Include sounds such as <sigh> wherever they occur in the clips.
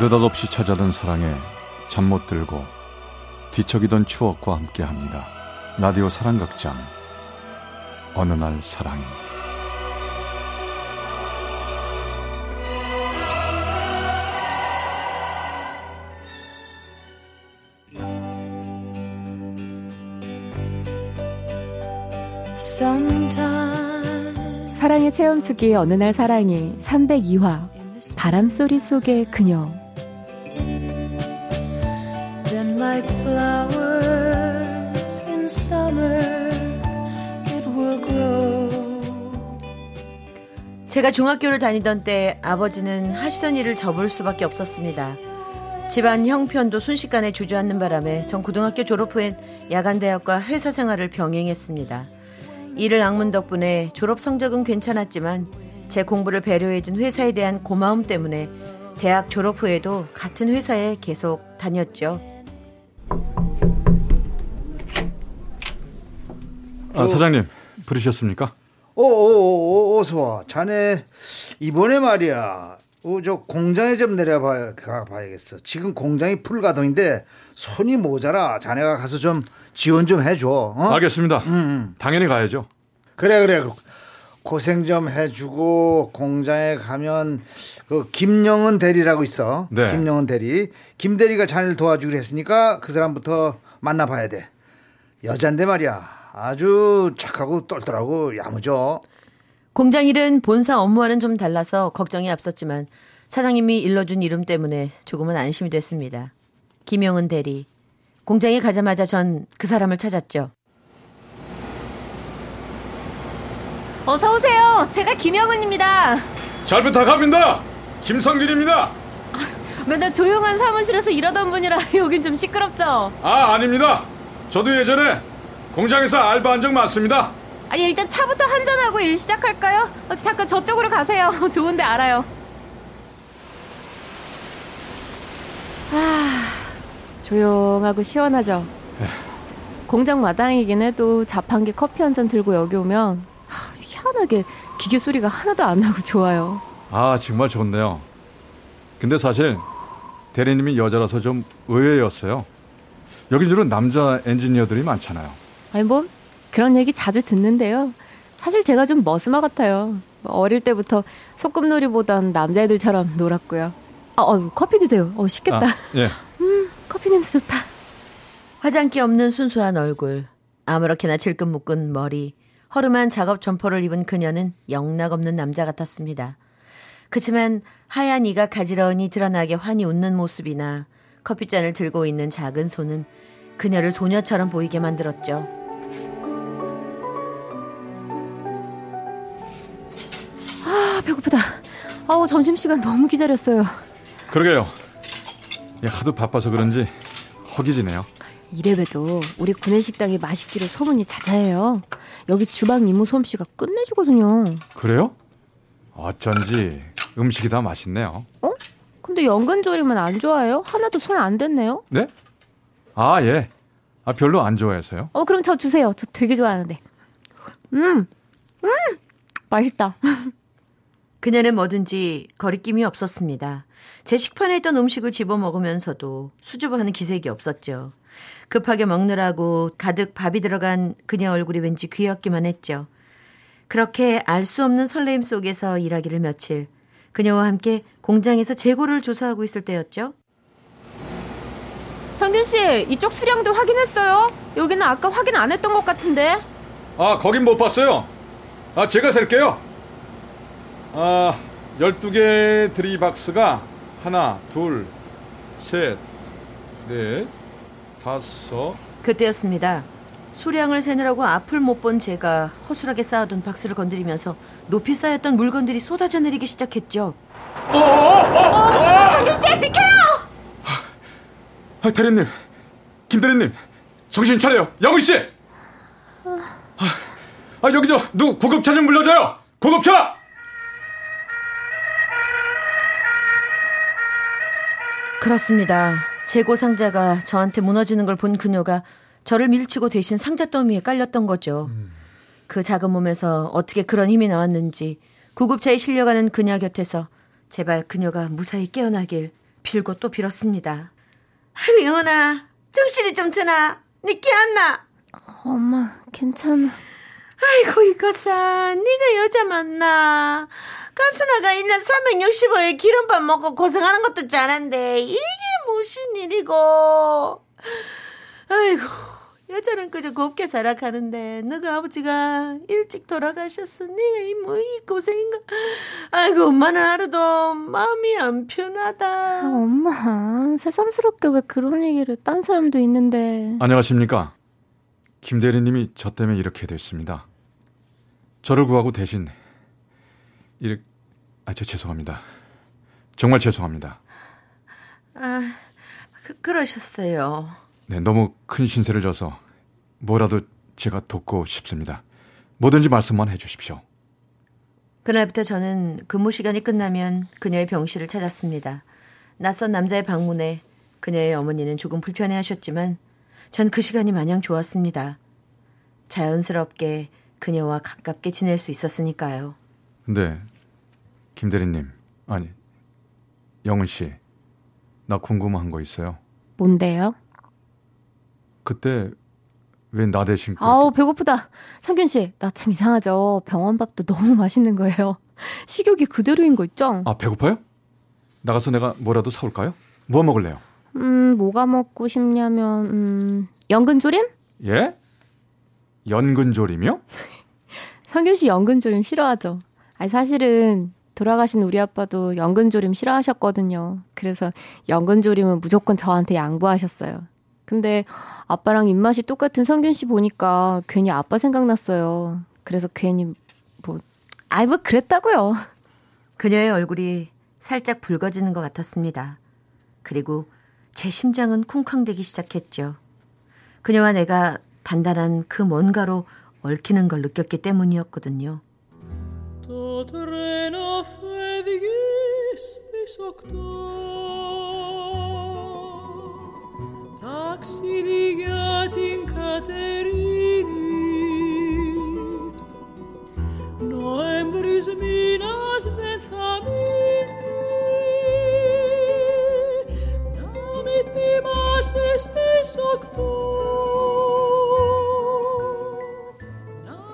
느닷없이 찾아든 사랑에 잠 못 들고 뒤척이던 추억과 함께합니다. 라디오 사랑극장. 어느 날 사랑이 사랑의 체험수기 어느 날 사랑이 302화. 바람소리 속의 그녀 like flowers in summer it will grow 제가 중학교를 다니던 때 아버지는 하시던 일을 접을 수밖에 없었습니다. 집안 형편도 순식간에 주저앉는 바람에 전 고등학교 졸업 후엔 야간대학과 회사 생활을 병행했습니다. 이를 악문 덕분에 졸업 성적은 괜찮았지만 제 공부를 배려해준 회사에 대한 고마움 때문에 대학 졸업 후에도 같은 회사에 계속 다녔죠. 아, 사장님 부르셨습니까? 오, 오, 오, 어서 와. 자네 이번에 말이야. 어, 저 공장에 좀 내려봐 봐야겠어. 지금 공장이 풀 가동인데 손이 모자라. 자네가 가서 좀 지원 좀 해줘. 어? 알겠습니다. 음, 음. 당연히 가야죠. 그래 그래. 고생 좀 해주고 공장에 가면 그 김영은 대리라고 있어. 네. 김영은 대리. 김 대리가 자네를 도와주기로 했으니까 그 사람부터 만나봐야 돼. 여잔데 말이야. 아주 착하고 똘똘하고 야무져. 공장 일은 본사 업무와는 좀 달라서 걱정이 앞섰지만 사장님이 일러준 이름 때문에 조금은 안심이 됐습니다. 김영은 대리. 공장에 가자마자 전 그 사람을 찾았죠. 어서 오세요. 제가 김영은입니다. 잘 부탁합니다. 김성길입니다. 아, 맨날 조용한 사무실에서 일하던 분이라 <laughs> 여긴 좀 시끄럽죠? 아, 아닙니다. 저도 예전에 공장에서 알바한 적 많습니다. 아니 일단 차부터 한잔하고 일 시작할까요? 어, 잠깐 저쪽으로 가세요. <laughs> 좋은데 알아요. 아 조용하고 시원하죠. 공장 마당이긴 해도 자판기 커피 한 잔 들고 여기 오면 하, 희한하게 기계 소리가 하나도 안 나고 좋아요. 아 정말 좋네요. 근데 사실 대리님이 여자라서 좀 의외였어요. 여기 주로 남자 엔지니어들이 많잖아요. 아니 뭐 그런 얘기 자주 듣는데요. 사실 제가 좀 머스마 같아요. 뭐 어릴 때부터 소꿉놀이보단 남자애들처럼 놀았고요. 아, 어, 커피 드세요. 어, 쉽겠다. 아, 예. <laughs> 음, 커피 냄새 좋다. 화장기 없는 순수한 얼굴, 아무렇게나 질끈 묶은 머리, 허름한 작업 점퍼를 입은 그녀는 영락 없는 남자 같았습니다. 그치만 하얀 이가 가지런히 드러나게 환히 웃는 모습이나 커피잔을 들고 있는 작은 손은 그녀를 소녀처럼 보이게 만들었죠. 배고프다. 아우, 점심시간 너무 기다렸어요. 그러게요. 하도 바빠서 그런지 허기지네요. 이래봬도 우리 구내식당이 맛있기로 소문이 자자해요. 여기 주방 이모 솜씨가 끝내주거든요. 그래요? 어쩐지 음식이 다 맛있네요. 어? 근데 연근조림은 안 좋아해요? 하나도 손 안 댔네요? 네? 아, 예. 아, 별로 안 좋아해서요? 어, 그럼 저 주세요. 저 되게 좋아하는데. 음! 음! 맛있다. <laughs> 그녀는 뭐든지 거리낌이 없었습니다. 제 식판에 있던 음식을 집어 먹으면서도 수줍어하는 기색이 없었죠. 급하게 먹느라고 가득 밥이 들어간 그녀 얼굴이 왠지 귀엽기만 했죠. 그렇게 알 수 없는 설레임 속에서 일하기를 며칠 그녀와 함께 공장에서 재고를 조사하고 있을 때였죠. 성균 씨, 이쪽 수량도 확인했어요? 여기는 아까 확인 안 했던 것 같은데. 아, 거긴 못 봤어요. 아, 제가 셀게요. 아, 12개 드리박스가 하나, 둘, 셋, 넷, 다섯. 그때였습니다. 수량을 세느라고 앞을 못 본 제가 허술하게 쌓아둔 박스를 건드리면서 높이 쌓였던 물건들이 쏟아져 내리기 시작했죠. 어, 어, 어, 어, 성균 씨, 비켜요! 아, 대리님, 김 대리님, 정신 차려요, 영희 씨. 아, 아 여기 저 누구 구급차 좀 불러줘요. 구급차. 그렇습니다. 재고 상자가 저한테 무너지는 걸 본 그녀가 저를 밀치고 대신 상자 더미에 깔렸던 거죠. 음. 그 작은 몸에서 어떻게 그런 힘이 나왔는지 구급차에 실려가는 그녀 곁에서 제발 그녀가 무사히 깨어나길 빌고 또 빌었습니다. 아이고 영원아 정신이 좀 드나? 니끼 안 나? 엄마 괜찮아. 아이고 이거사 네가 여자 맞나? 가스나가 1년 365일 기름밥 먹고 고생하는 것도 짠한데 이게 무슨 일이고? 아이고 여자는 그저 곱게 살아가는데 너가 아버지가 일찍 돌아가셨어 네가 이 뭐 이 고생인가? 아이고 엄마는 하루도 마음이 안 편하다. 아, 엄마 새삼스럽게 왜 그런 얘기를 딴 사람도 있는데. 안녕하십니까? 김 대리님이 저 때문에 이렇게 됐습니다. 저를 구하고 대신 이렇게 아, 저 죄송합니다. 정말 죄송합니다. 아, 그, 그러셨어요. 네, 너무 큰 신세를 져서 뭐라도 제가 돕고 싶습니다. 뭐든지 말씀만 해 주십시오. 그날부터 저는 근무 시간이 끝나면 그녀의 병실을 찾았습니다. 낯선 남자의 방문에 그녀의 어머니는 조금 불편해 하셨지만 전 그 시간이 마냥 좋았습니다. 자연스럽게 그녀와 가깝게 지낼 수 있었으니까요. 근데 김 대리님, 아니, 영은 씨, 나 궁금한 거 있어요. 뭔데요? 그때 왜 나 대신 그렇게... 아우 배고프다. 상균 씨, 나 참 이상하죠. 병원 밥도 너무 맛있는 거예요. <laughs> 식욕이 그대로인 거 있죠? 아 배고파요? 나가서 내가 뭐라도 사올까요? 뭐 먹을래요? 음, 뭐가 먹고 싶냐면 음, 연근조림? 예? 연근조림이요? <laughs> 상균 씨 연근조림 싫어하죠? 아니 사실은 돌아가신 우리 아빠도 연근조림 싫어하셨거든요. 그래서 연근조림은 무조건 저한테 양보하셨어요. 근데 아빠랑 입맛이 똑같은 성균 씨 보니까 괜히 아빠 생각났어요. 그래서 괜히 뭐, 아이 뭐 그랬다고요. 그녀의 얼굴이 살짝 붉어지는 것 같았습니다. 그리고 제 심장은 쿵쾅대기 시작했죠. 그녀와 내가 단단한 그 뭔가로 얽히는 걸 느꼈기 때문이었거든요.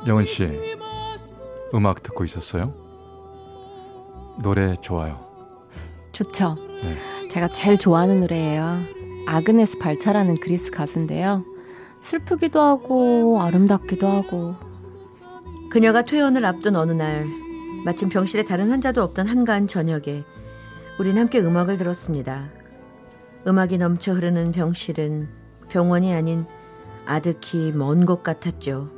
영은 씨, 음악 듣고 있었어요? 노래 좋아요. 좋죠. 네. 제가 제일 좋아하는 노래예요. 아그네스 발차라는 그리스 가수인데요. 슬프기도 하고 아름답기도 하고. 그녀가 퇴원을 앞둔 어느 날 마침 병실에 다른 환자도 없던 한가한 저녁에 우린 함께 음악을 들었습니다. 음악이 넘쳐 흐르는 병실은 병원이 아닌 아득히 먼 곳 같았죠.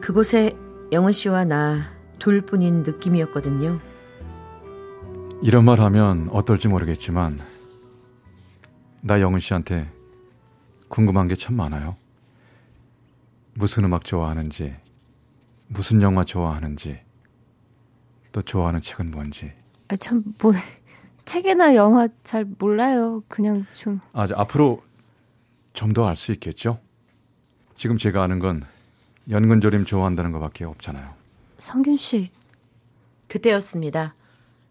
그곳에 영은 씨와 나 둘뿐인 느낌이었거든요. 이런 말 하면 어떨지 모르겠지만 나 영은 씨한테 궁금한 게 참 많아요. 무슨 음악 좋아하는지, 무슨 영화 좋아하는지, 또 좋아하는 책은 뭔지. 아, 참, 뭐, <laughs> 책이나 영화 잘 몰라요. 그냥 좀. 아, 앞으로 좀 더 알 수 있겠죠? 지금 제가 아는 건 연근조림 좋아한다는 것밖에 없잖아요. 성균 씨. 그때였습니다.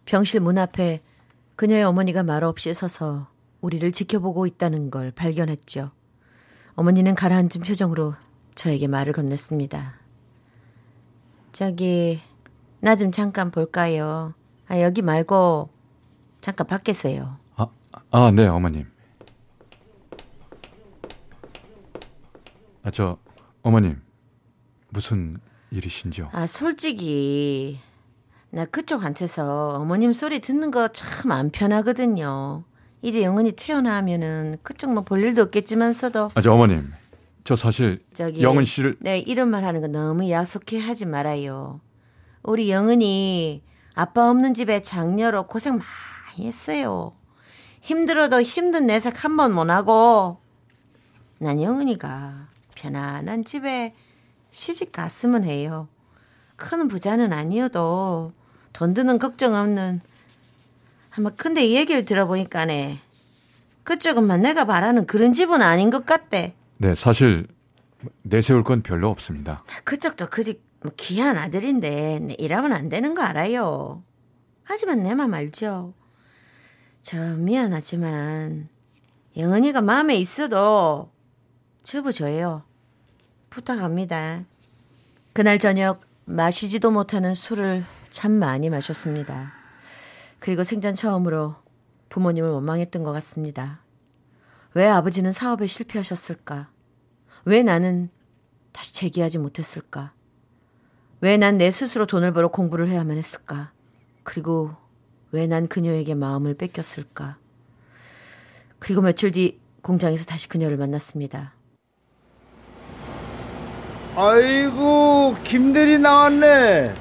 병실 문 앞에 그녀의 어머니가 말없이 서서 우리를 지켜보고 있다는 걸 발견했죠. 어머니는 가라앉은 표정으로 저에게 말을 건넸습니다. 저기, 나 좀 잠깐 볼까요? 아, 여기 말고, 잠깐 밖에서요. 아, 아, 네, 어머님. 아, 저, 어머님. 무슨 일이신지요? 아, 솔직히, 나 그쪽한테서 어머님 소리 듣는 거 참 안 편하거든요. 이제 영은이 태어나면은 그쪽 뭐 볼 일도 없겠지만서도. 아, 저 어머님. 저 사실 저기, 영은 씨를 네, 이런 말 하는 거 너무 야속해 하지 말아요. 우리 영은이 아빠 없는 집에 장녀로 고생 많이 했어요. 힘들어도 힘든 내색 한 번 못 하고 난 영은이가 편안한 집에 시집 갔으면 해요. 큰 부자는 아니어도 돈 드는 걱정 없는 아마 근데 이 얘기를 들어보니까네 그쪽은만 내가 바라는 그런 집은 아닌 것 같대. 네, 사실 내세울 건 별로 없습니다. 그쪽도 그집 뭐 귀한 아들인데 일하면 안 되는 거 알아요. 하지만 내 맘 알죠. 저 미안하지만 영은이가 마음에 있어도 접어줘요. 부탁합니다. 그날 저녁 마시지도 못하는 술을 참 많이 마셨습니다. 그리고 생전 처음으로 부모님을 원망했던 것 같습니다. 왜 아버지는 사업에 실패하셨을까? 왜 나는 다시 재기하지 못했을까? 왜 난 내 스스로 돈을 벌어 공부를 해야만 했을까? 그리고 왜 난 그녀에게 마음을 뺏겼을까? 그리고 며칠 뒤 공장에서 다시 그녀를 만났습니다. 아이고 김대리 나왔네.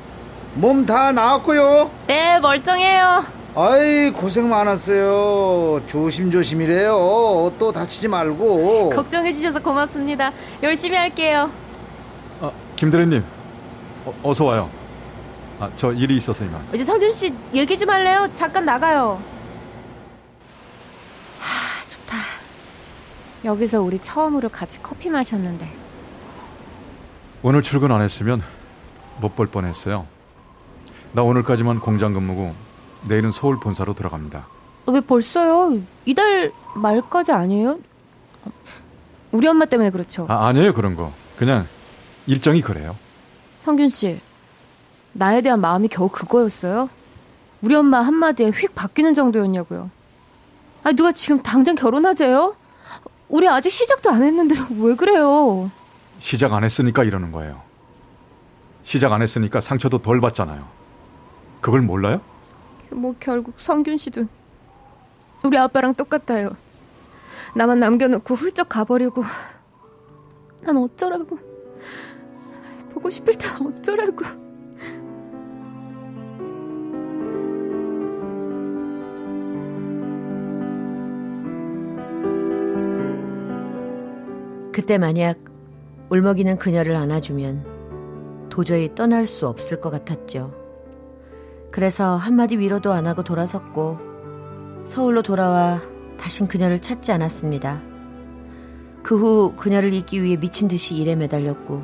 몸 다 나았고요. 네 멀쩡해요. 아이 고생 많았어요. 조심조심이래요. 또 다치지 말고. 걱정해 주셔서 고맙습니다. 열심히 할게요. 아, 김대리님 어, 서 와요. 아, 저 일이 있어서 이만. 이제 성균 씨 얘기 좀 할래요? 잠깐 나가요. 하, 좋다. 여기서 우리 처음으로 같이 커피 마셨는데. 오늘 출근 안 했으면 못 볼 뻔했어요. 나 오늘까지만 공장 근무고 내일은 서울 본사로 들어갑니다. 어, 왜 벌써요? 이달 말까지 아니에요? 우리 엄마 때문에 그렇죠. 아, 아니에요 그런 거. 그냥 일정이 그래요. 성균 씨, 나에 대한 마음이 겨우 그거였어요? 우리 엄마 한마디에 휙 바뀌는 정도였냐고요. 아니 누가 지금 당장 결혼하재요? 우리 아직 시작도 안 했는데 <laughs> 왜 그래요? 시작 안 했으니까 이러는 거예요. 시작 안 했으니까 상처도 덜 받잖아요. 그걸 몰라요? 뭐 결국 성균 씨도 우리 아빠랑 똑같아요. 나만 남겨놓고 훌쩍 가버리고 난 어쩌라고 보고 싶을 때 어쩌라고 그때 만약 울먹이는 그녀를 안아주면 도저히 떠날 수 없을 것 같았죠. 그래서 한마디 위로도 안 하고 돌아섰고 서울로 돌아와 다신 그녀를 찾지 않았습니다. 그 후 그녀를 잊기 위해 미친 듯이 일에 매달렸고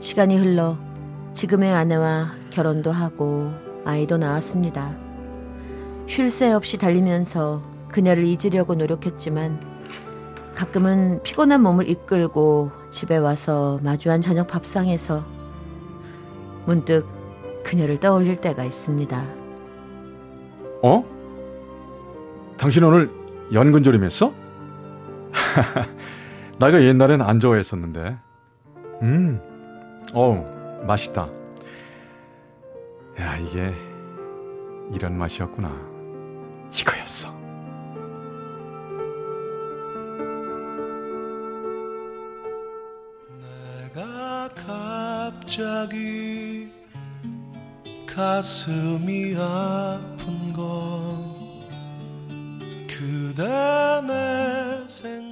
시간이 흘러 지금의 아내와 결혼도 하고 아이도 낳았습니다. 쉴 새 없이 달리면서 그녀를 잊으려고 노력했지만 가끔은 피곤한 몸을 이끌고 집에 와서 마주한 저녁 밥상에서 문득 그녀를 떠올릴 때가 있습니다. 어? 당신 오늘 연근조림했어? <laughs> 나가 옛날엔 안 좋아했었는데. 음, 어우, 맛있다. 야, 이게 이런 맛이었구나. 갑자기 가슴이 아픈 건 그대 내 생.